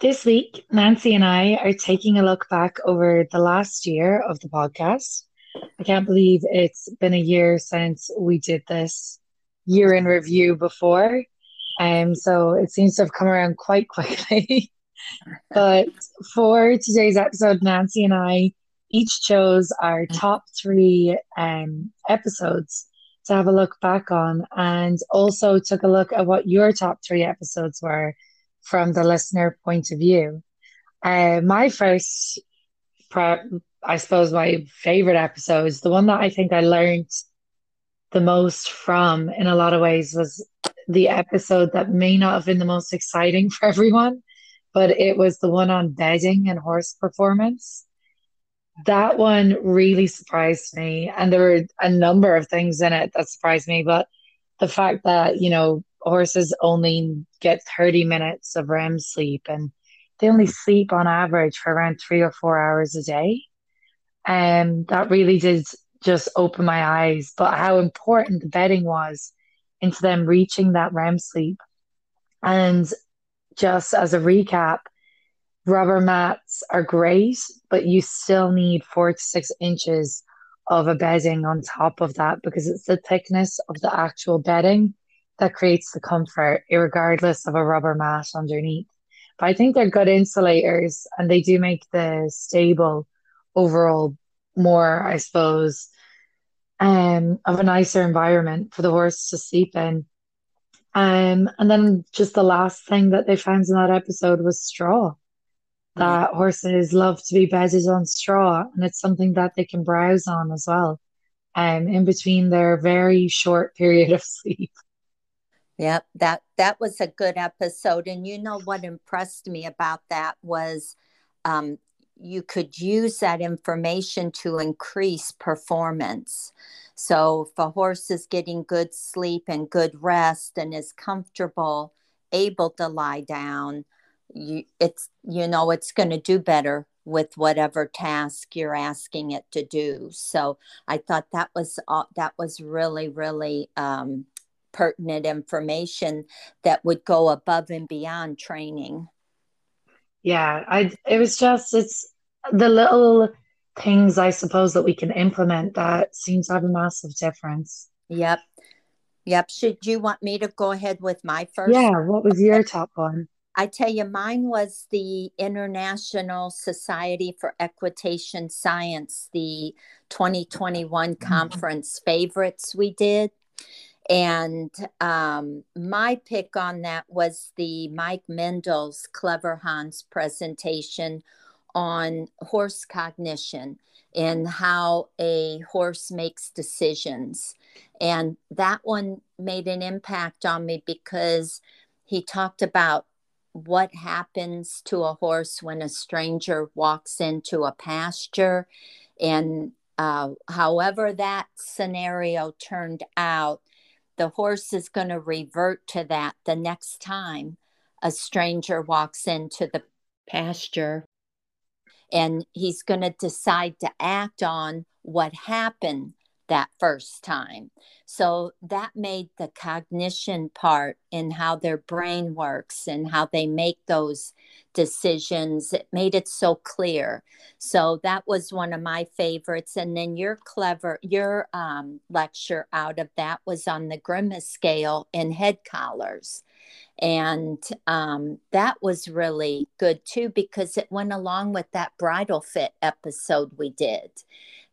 This week, Nancy and I are taking a look back over the last year of the podcast. I can't believe it's been a year since we did this year in review before. Um, so it seems to have come around quite quickly. but for today's episode, Nancy and I each chose our top three um, episodes to have a look back on and also took a look at what your top three episodes were from the listener point of view. Uh, my first, I suppose, my favorite episode is the one that I think I learned the most from in a lot of ways was the episode that may not have been the most exciting for everyone, but it was the one on bedding and horse performance. That one really surprised me. And there were a number of things in it that surprised me, but the fact that, you know, horses only get 30 minutes of REM sleep and they only sleep on average for around three or four hours a day. And um, that really did just open my eyes, but how important the bedding was into them reaching that REM sleep. And just as a recap, rubber mats are great, but you still need four to six inches of a bedding on top of that because it's the thickness of the actual bedding that creates the comfort, regardless of a rubber mat underneath. But I think they're good insulators and they do make the stable overall more, I suppose, um, of a nicer environment for the horse to sleep in. Um, and then just the last thing that they found in that episode was straw. That horses love to be bedded on straw, and it's something that they can browse on as well, um, in between their very short period of sleep. Yep, that that was a good episode, and you know what impressed me about that was um, you could use that information to increase performance. So if a horse is getting good sleep and good rest and is comfortable, able to lie down, you it's you know it's going to do better with whatever task you're asking it to do. So I thought that was uh, that was really really um, pertinent information that would go above and beyond training. Yeah, I it was just it's the little things I suppose that we can implement that seems to have a massive difference. Yep. Yep. Should you want me to go ahead with my first? Yeah, what was your top one? I tell you, mine was the International Society for Equitation Science, the 2021 mm-hmm. conference favorites we did. And um, my pick on that was the Mike Mendl's Clever Hans presentation on horse cognition and how a horse makes decisions. And that one made an impact on me because he talked about what happens to a horse when a stranger walks into a pasture. And uh, however that scenario turned out, the horse is going to revert to that the next time a stranger walks into the pasture. And he's going to decide to act on what happened that first time. So that made the cognition part in how their brain works and how they make those decisions. It made it so clear. So that was one of my favorites. And then your clever, your um, lecture out of that was on the grimace scale and head collars. And um, that was really good too because it went along with that bridle fit episode we did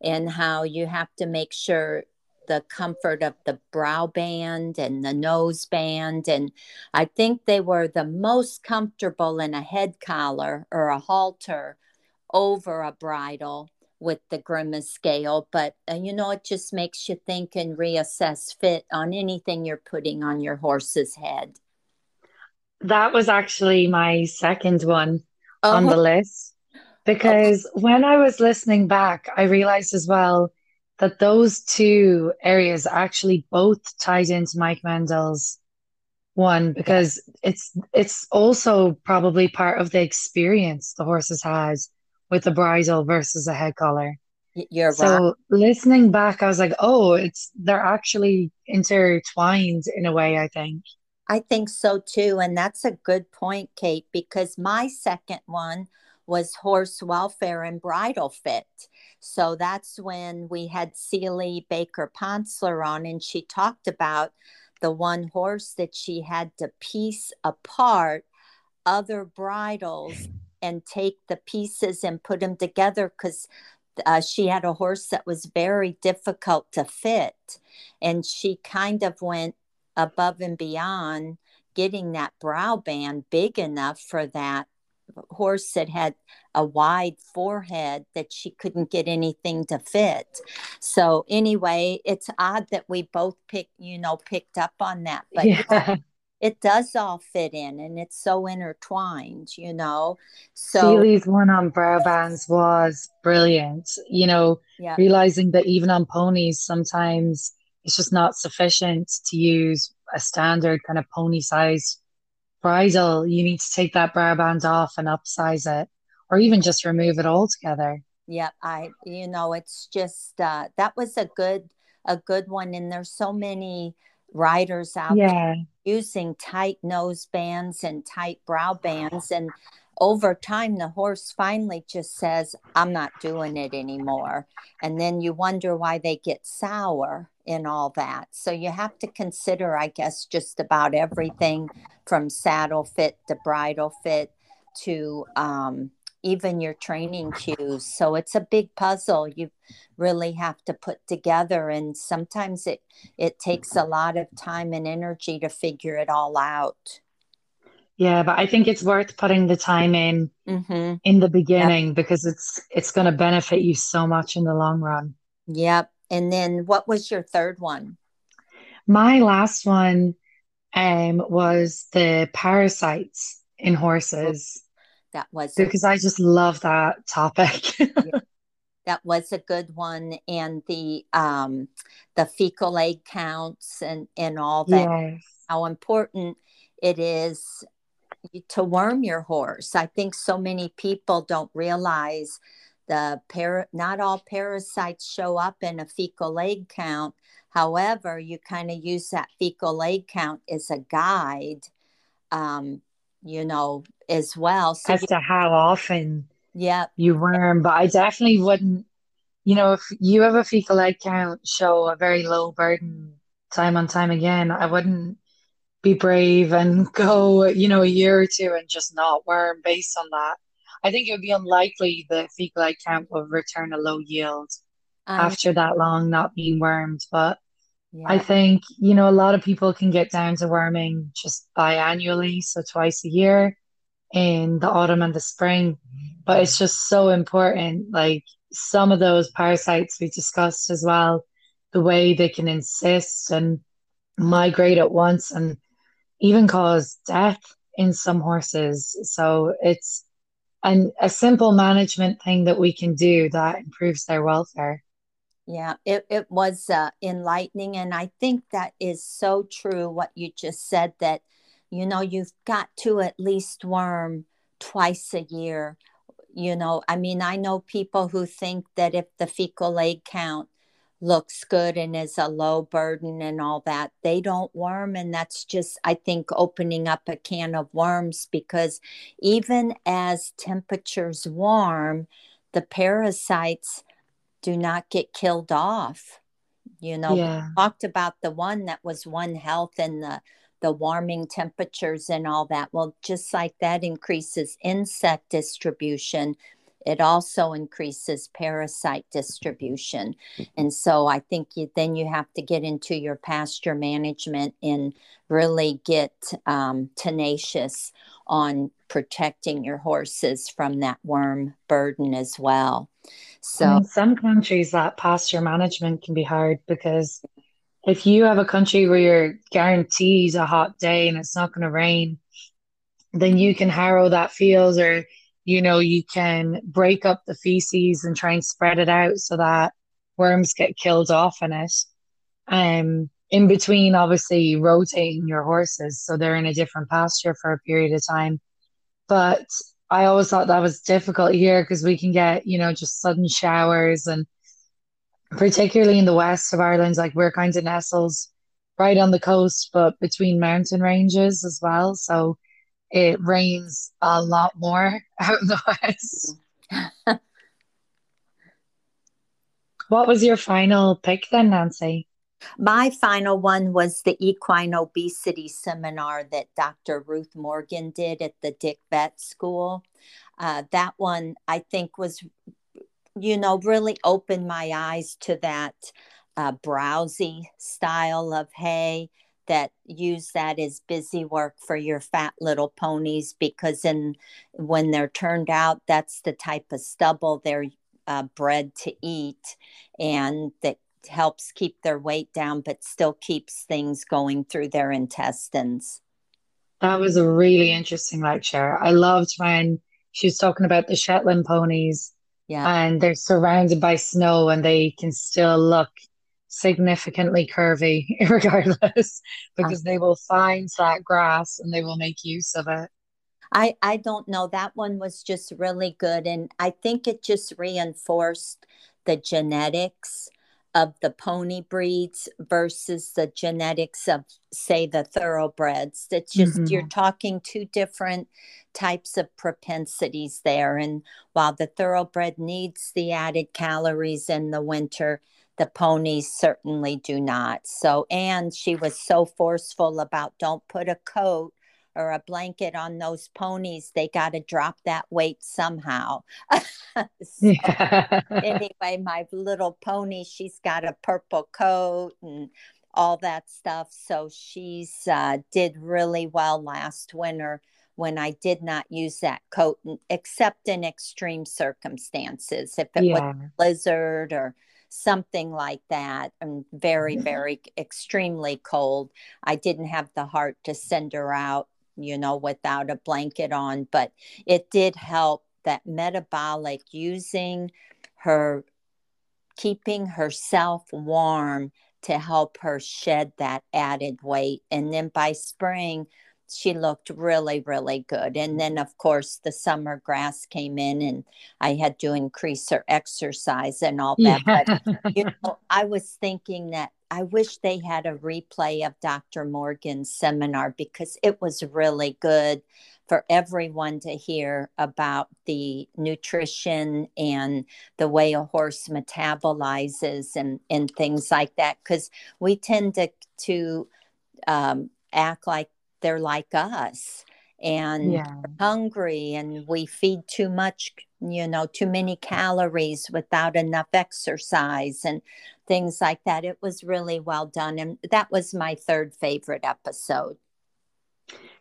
and how you have to make sure the comfort of the brow band and the nose band. And I think they were the most comfortable in a head collar or a halter over a bridle with the grimace scale. But, uh, you know, it just makes you think and reassess fit on anything you're putting on your horse's head. That was actually my second one on the Oh, list because when I was listening back, I realized as well that those two areas actually both tied into Mike Mendl's one because it's it's also probably part of the experience the horses had with the bridle versus a head collar. you're right. So listening back, I was like, oh, it's they're actually intertwined in a way, I think. I think so too. And that's a good point, Kate, because my second one was horse welfare and bridle fit. So that's when we had Celie Baker Ponsler on, and she talked about the one horse that she had to piece apart other bridles and take the pieces and put them together because uh, she had a horse that was very difficult to fit. And she kind of went above and beyond getting that brow band big enough for that horse that had a wide forehead that she couldn't get anything to fit. So anyway, it's odd that we both picked, you know, picked up on that. But yeah, it does all fit in and it's so intertwined, you know. So Seeley's one on brow bands was brilliant. You know, yeah, realizing that even on ponies, sometimes it's just not sufficient to use a standard kind of pony size bridle. You need to take that brow band off and upsize it, or even just remove it altogether. yeah, I you know, it's just uh that was a good a good one and there's so many riders out there Yeah. using tight nose bands and tight brow bands. And over time, the horse finally just says, I'm not doing it anymore. And then you wonder why they get sour in all that. So you have to consider, I guess, just about everything from saddle fit to bridle fit to um, even your training cues. So it's a big puzzle you really have to put together. And sometimes it it takes a lot of time and energy to figure it all out. Yeah, but I think it's worth putting the time in Mm-hmm. in the Yep. beginning because it's it's going to benefit you so much in the long run. Yep. And then what was your third one? My last one um was the parasites in horses that was because I just love that topic. yeah, that was a good one. And the um the fecal egg counts and and all that, Yes. how important it is to worm your horse. I think so many people don't realize the par- not all parasites show up in a fecal egg count. However, you kind of use that fecal egg count as a guide, um, you know, as well. So As you, to how often yeah, you worm, but I definitely wouldn't, you know, if you have a fecal egg count show a very low burden time on time again, I wouldn't be brave and go, you know, a year or two and just not worm based on that. I think it would be unlikely that the fecal egg count will return a low yield I after that long not being wormed. But I think, you know, a lot of people can get down to worming just biannually, so twice a year in the autumn and the spring. But it's just so important. Like some of those parasites we discussed as well, the way they can encyst and migrate at once and even cause death in some horses. So it's an, a simple management thing that we can do that improves their welfare. yeah. It it was uh, enlightening, and I think that is so true. What you just said that, you know, you've got to at least worm twice a year you know, I mean, I know people who think that if the fecal egg count looks good and is a low burden and all that, they don't worm. And that's just, I think, opening up a can of worms because even as temperatures warm, the parasites do not get killed off. You know, Yeah. talked about the one that was one health and the the warming temperatures and all that. Well, just like that increases insect distribution, it also increases parasite distribution. And so I think you, then you have to get into your pasture management and really get um, tenacious on protecting your horses from that worm burden as well. So in some countries, that pasture management can be hard because if you have a country where you're guaranteed a hot day and it's not going to rain, then you can harrow that field or you know you can break up the feces and try and spread it out so that worms get killed off in it. Um in between obviously rotating your horses so they're in a different pasture for a period of time. But i always thought that was difficult here because we can get you know just sudden showers and particularly in the west of ireland like we're kind of nestled right on the coast but between mountain ranges as well. So it rains a lot more out in the west what was your final pick then nancy my final one was the equine obesity seminar that Dr. Ruth Morgan did at the Dick Vet School. Uh, that one, I think, was, you know, really opened my eyes to that uh, browsy style of hay that use that as busy work for your fat little ponies because in when they're turned out that's the type of stubble they're uh, bred to eat and that helps keep their weight down, but still keeps things going through their intestines. That was a really interesting lecture. I loved when she was talking about the Shetland ponies. Yeah. And they're surrounded by snow and they can still look significantly curvy regardless because they will find that grass and they will make use of it. I, I don't know. That one was just really good. And I think it just reinforced the genetics of the pony breeds versus the genetics of say the thoroughbreds it's just mm-hmm. you're talking two different types of propensities there and while the thoroughbred needs the added calories in the winter the ponies certainly do not so and she was so forceful about don't put a coat or a blanket on those ponies, they got to drop that weight somehow. so, anyway, my little pony, she's got a purple coat and all that stuff. So she's uh, did really well last winter when I did not use that coat, except in extreme circumstances. If it yeah. was a blizzard or something like that and very mm-hmm. very extremely cold i didn't have the heart to send her out you know, without a blanket on, but it did help that metabolic using her, keeping herself warm to help her shed that added weight. And then by spring, she looked really, really good. And then, of course, the summer grass came in, and I had to increase her exercise and all that. Yeah. But, you know, I was thinking that I wish they had a replay of Dr. Morgan's seminar because it was really good for everyone to hear about the nutrition and the way a horse metabolizes and, and things like that. Because we tend to, to um, act like they're like us and yeah. hungry and we feed too much you know too many calories without enough exercise and things like that. It was really well done and that was my third favorite episode.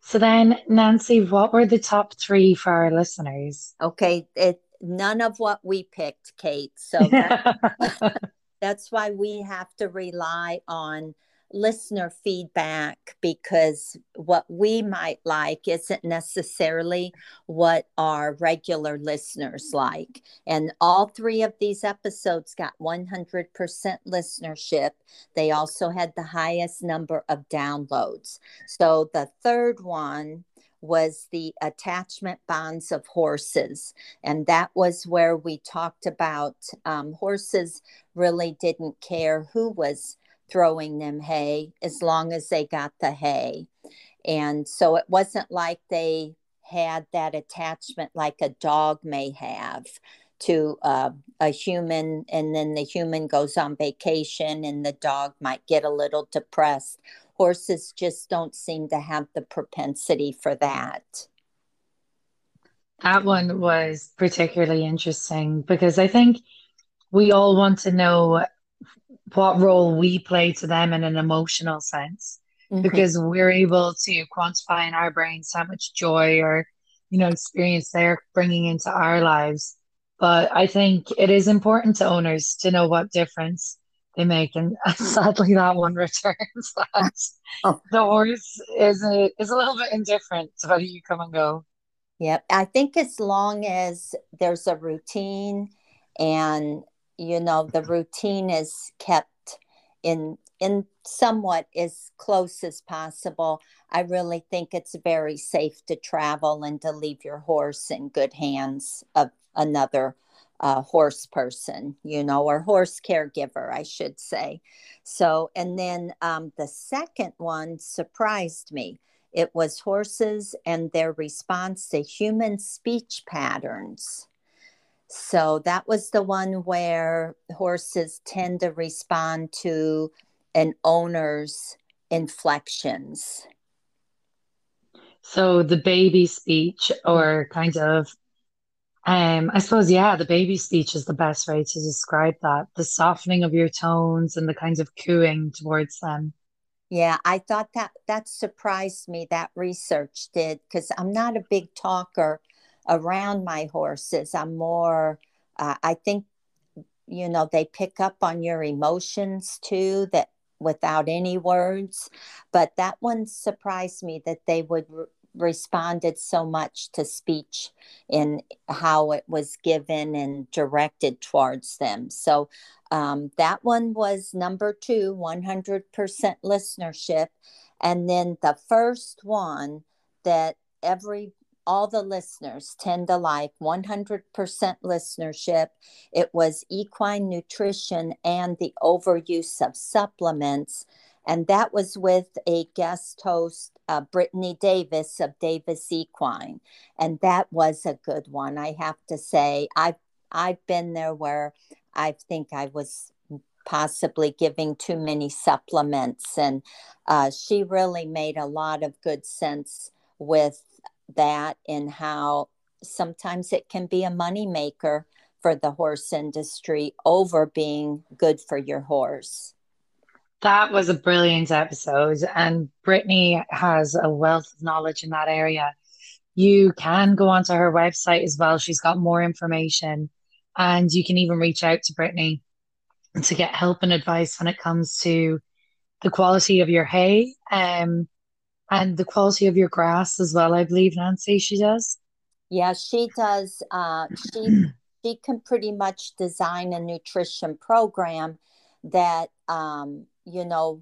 So then nancy what were the top three for our listeners? Okay it none of what we picked kate so that, that's why we have to rely on listener feedback because what we might like isn't necessarily what our regular listeners like. And all three of these episodes got 100% listenership. They also had the highest number of downloads. So the third one was the attachment bonds of horses. And that was where we talked about um, horses really didn't care who was throwing them hay as long as they got the hay. And so it wasn't like they had that attachment like a dog may have to uh, a human, and then the human goes on vacation and the dog might get a little depressed. Horses just don't seem to have the propensity for that. That one was particularly interesting because I think we all want to know what role we play to them in an emotional sense mm-hmm. because we're able to quantify in our brains how much joy or you know experience they're bringing into our lives but i think it is important to owners to know what difference they make, and sadly that one returns that oh. the horse is a, is a little bit indifferent to whether you come and go. Yeah, I think as long as there's a routine and you know the routine is kept in in somewhat as close as possible, I really think it's very safe to travel and to leave your horse in good hands of another uh, horse person, you know, or horse caregiver, I should say. So, and then um, the second one surprised me. It was horses and their response to human speech patterns. So that was the one where horses tend to respond to an owner's inflections. So the baby speech, or kind of um, I suppose, yeah, the baby speech is the best way to describe that. The softening of your tones and the kind of cooing towards them. Yeah, I thought that that surprised me. That research did because I'm not a big talker around my horses. I'm more, uh, I think, you know, they pick up on your emotions too. That without any words, but that one surprised me that they would responded so much to speech in how it was given and directed towards them. So um, that one was number two, 100% listenership. And then the first one that every all the listeners tend to like 100% listenership. It was equine nutrition and the overuse of supplements and that was with a guest host, uh, Brittany Davis of Davis Equine, and that was a good one. I have to say, I've I've been there where I think I was possibly giving too many supplements, and uh, she really made a lot of good sense with that and how sometimes it can be a money maker for the horse industry over being good for your horse. That was a brilliant episode, and Brittany has a wealth of knowledge in that area. You can go onto her website as well. She's got more information, and you can even reach out to Brittany to get help and advice when it comes to the quality of your hay um, and the quality of your grass as well. I believe Nancy she does. Yeah, she does. Uh, she she can pretty much design a nutrition program that um, you know,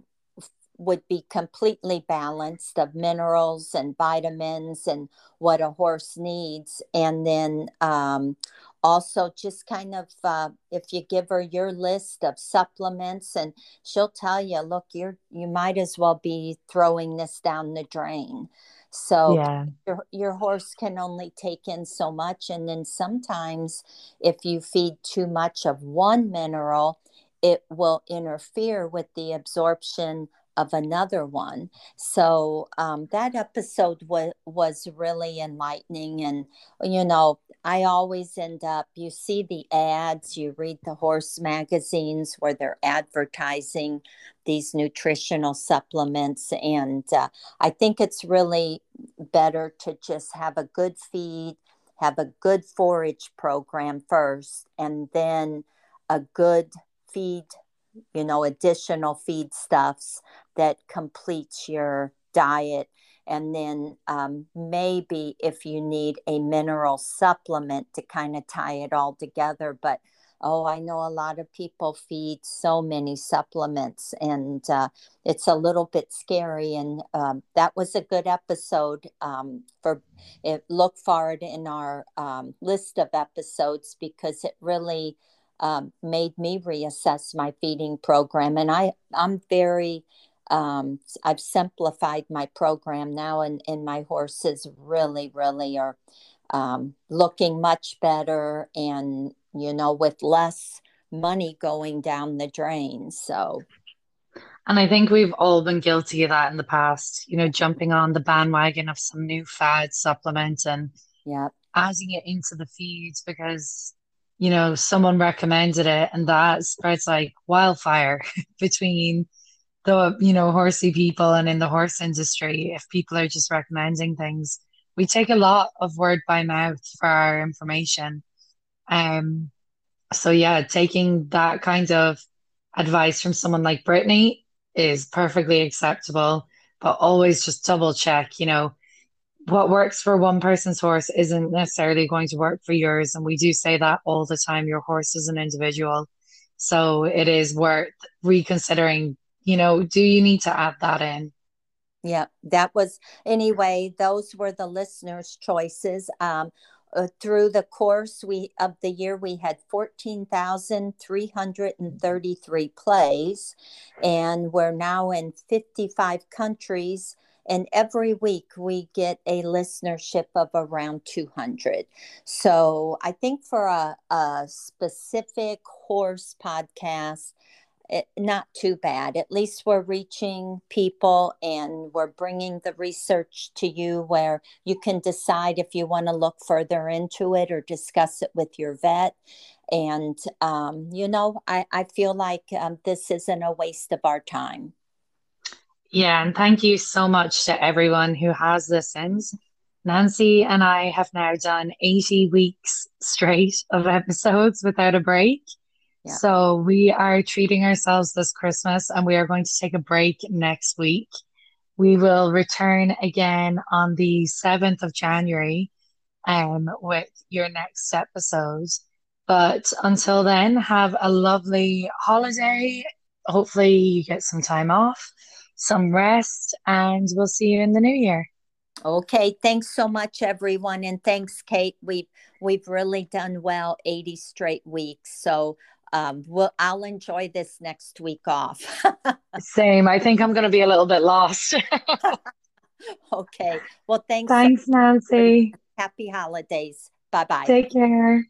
would be completely balanced of minerals and vitamins and what a horse needs. And then um, also just kind of uh, if you give her your list of supplements and she'll tell you, look, you're you might as well be throwing this down the drain. So yeah. your, your horse can only take in so much. And then sometimes if you feed too much of one mineral, it will interfere with the absorption of another one. So um, that episode was was really enlightening, and you know, I always end up. You see the ads, you read the horse magazines where they're advertising these nutritional supplements, and uh, I think it's really better to just have a good feed, have a good forage program first, and then a good feed, you know, additional feedstuffs that completes your diet. And then um, maybe if you need a mineral supplement to kind of tie it all together. But oh, I know a lot of people feed so many supplements and uh, it's a little bit scary. And um, that was a good episode um, for it. Look forward in our um, list of episodes because it really um, made me reassess my feeding program. And I, I'm very, um, I've simplified my program now, and, and my horses really, really are um, looking much better and, you know, with less money going down the drain. So, and I think we've all been guilty of that in the past, you know, jumping on the bandwagon of some new fad supplement and yeah, adding it into the feeds because you know, someone recommended it and that spreads like wildfire between the, you know, horsey people and in the horse industry. If people are just recommending things, we take a lot of word by mouth for our information. Um, so yeah, taking that kind of advice from someone like Brittany is perfectly acceptable, but always just double check, you know, what works for one person's horse isn't necessarily going to work for yours. And we do say that all the time. Your horse is an individual. So it is worth reconsidering, you know, do you need to add that in? Yeah, that was anyway, those were the listeners' choices. Um, uh, through the course we of the year we had 14,333 plays and we're now in 55 countries and every week we get a listenership of around 200 so i think for a, a specific horse podcast it, not too bad. At least we're reaching people and we're bringing the research to you where you can decide if you want to look further into it or discuss it with your vet. And, um, you know, I, I feel like um, this isn't a waste of our time. Yeah, and thank you so much to everyone who has listened. Nancy and I have now done 80 weeks straight of episodes without a break. So we are treating ourselves this Christmas and we are going to take a break next week. We will return again on the 7th of January um, with your next episode. But until then, have a lovely holiday. Hopefully, you get some time off, some rest, and we'll see you in the new year. Okay, thanks so much, everyone, and thanks, Kate. We've we've really done well, eighty straight weeks. So um, well, I'll enjoy this next week off. Same. I think I'm going to be a little bit lost. okay. Well, thanks. Thanks, Nancy. Happy holidays. Bye bye. Take care.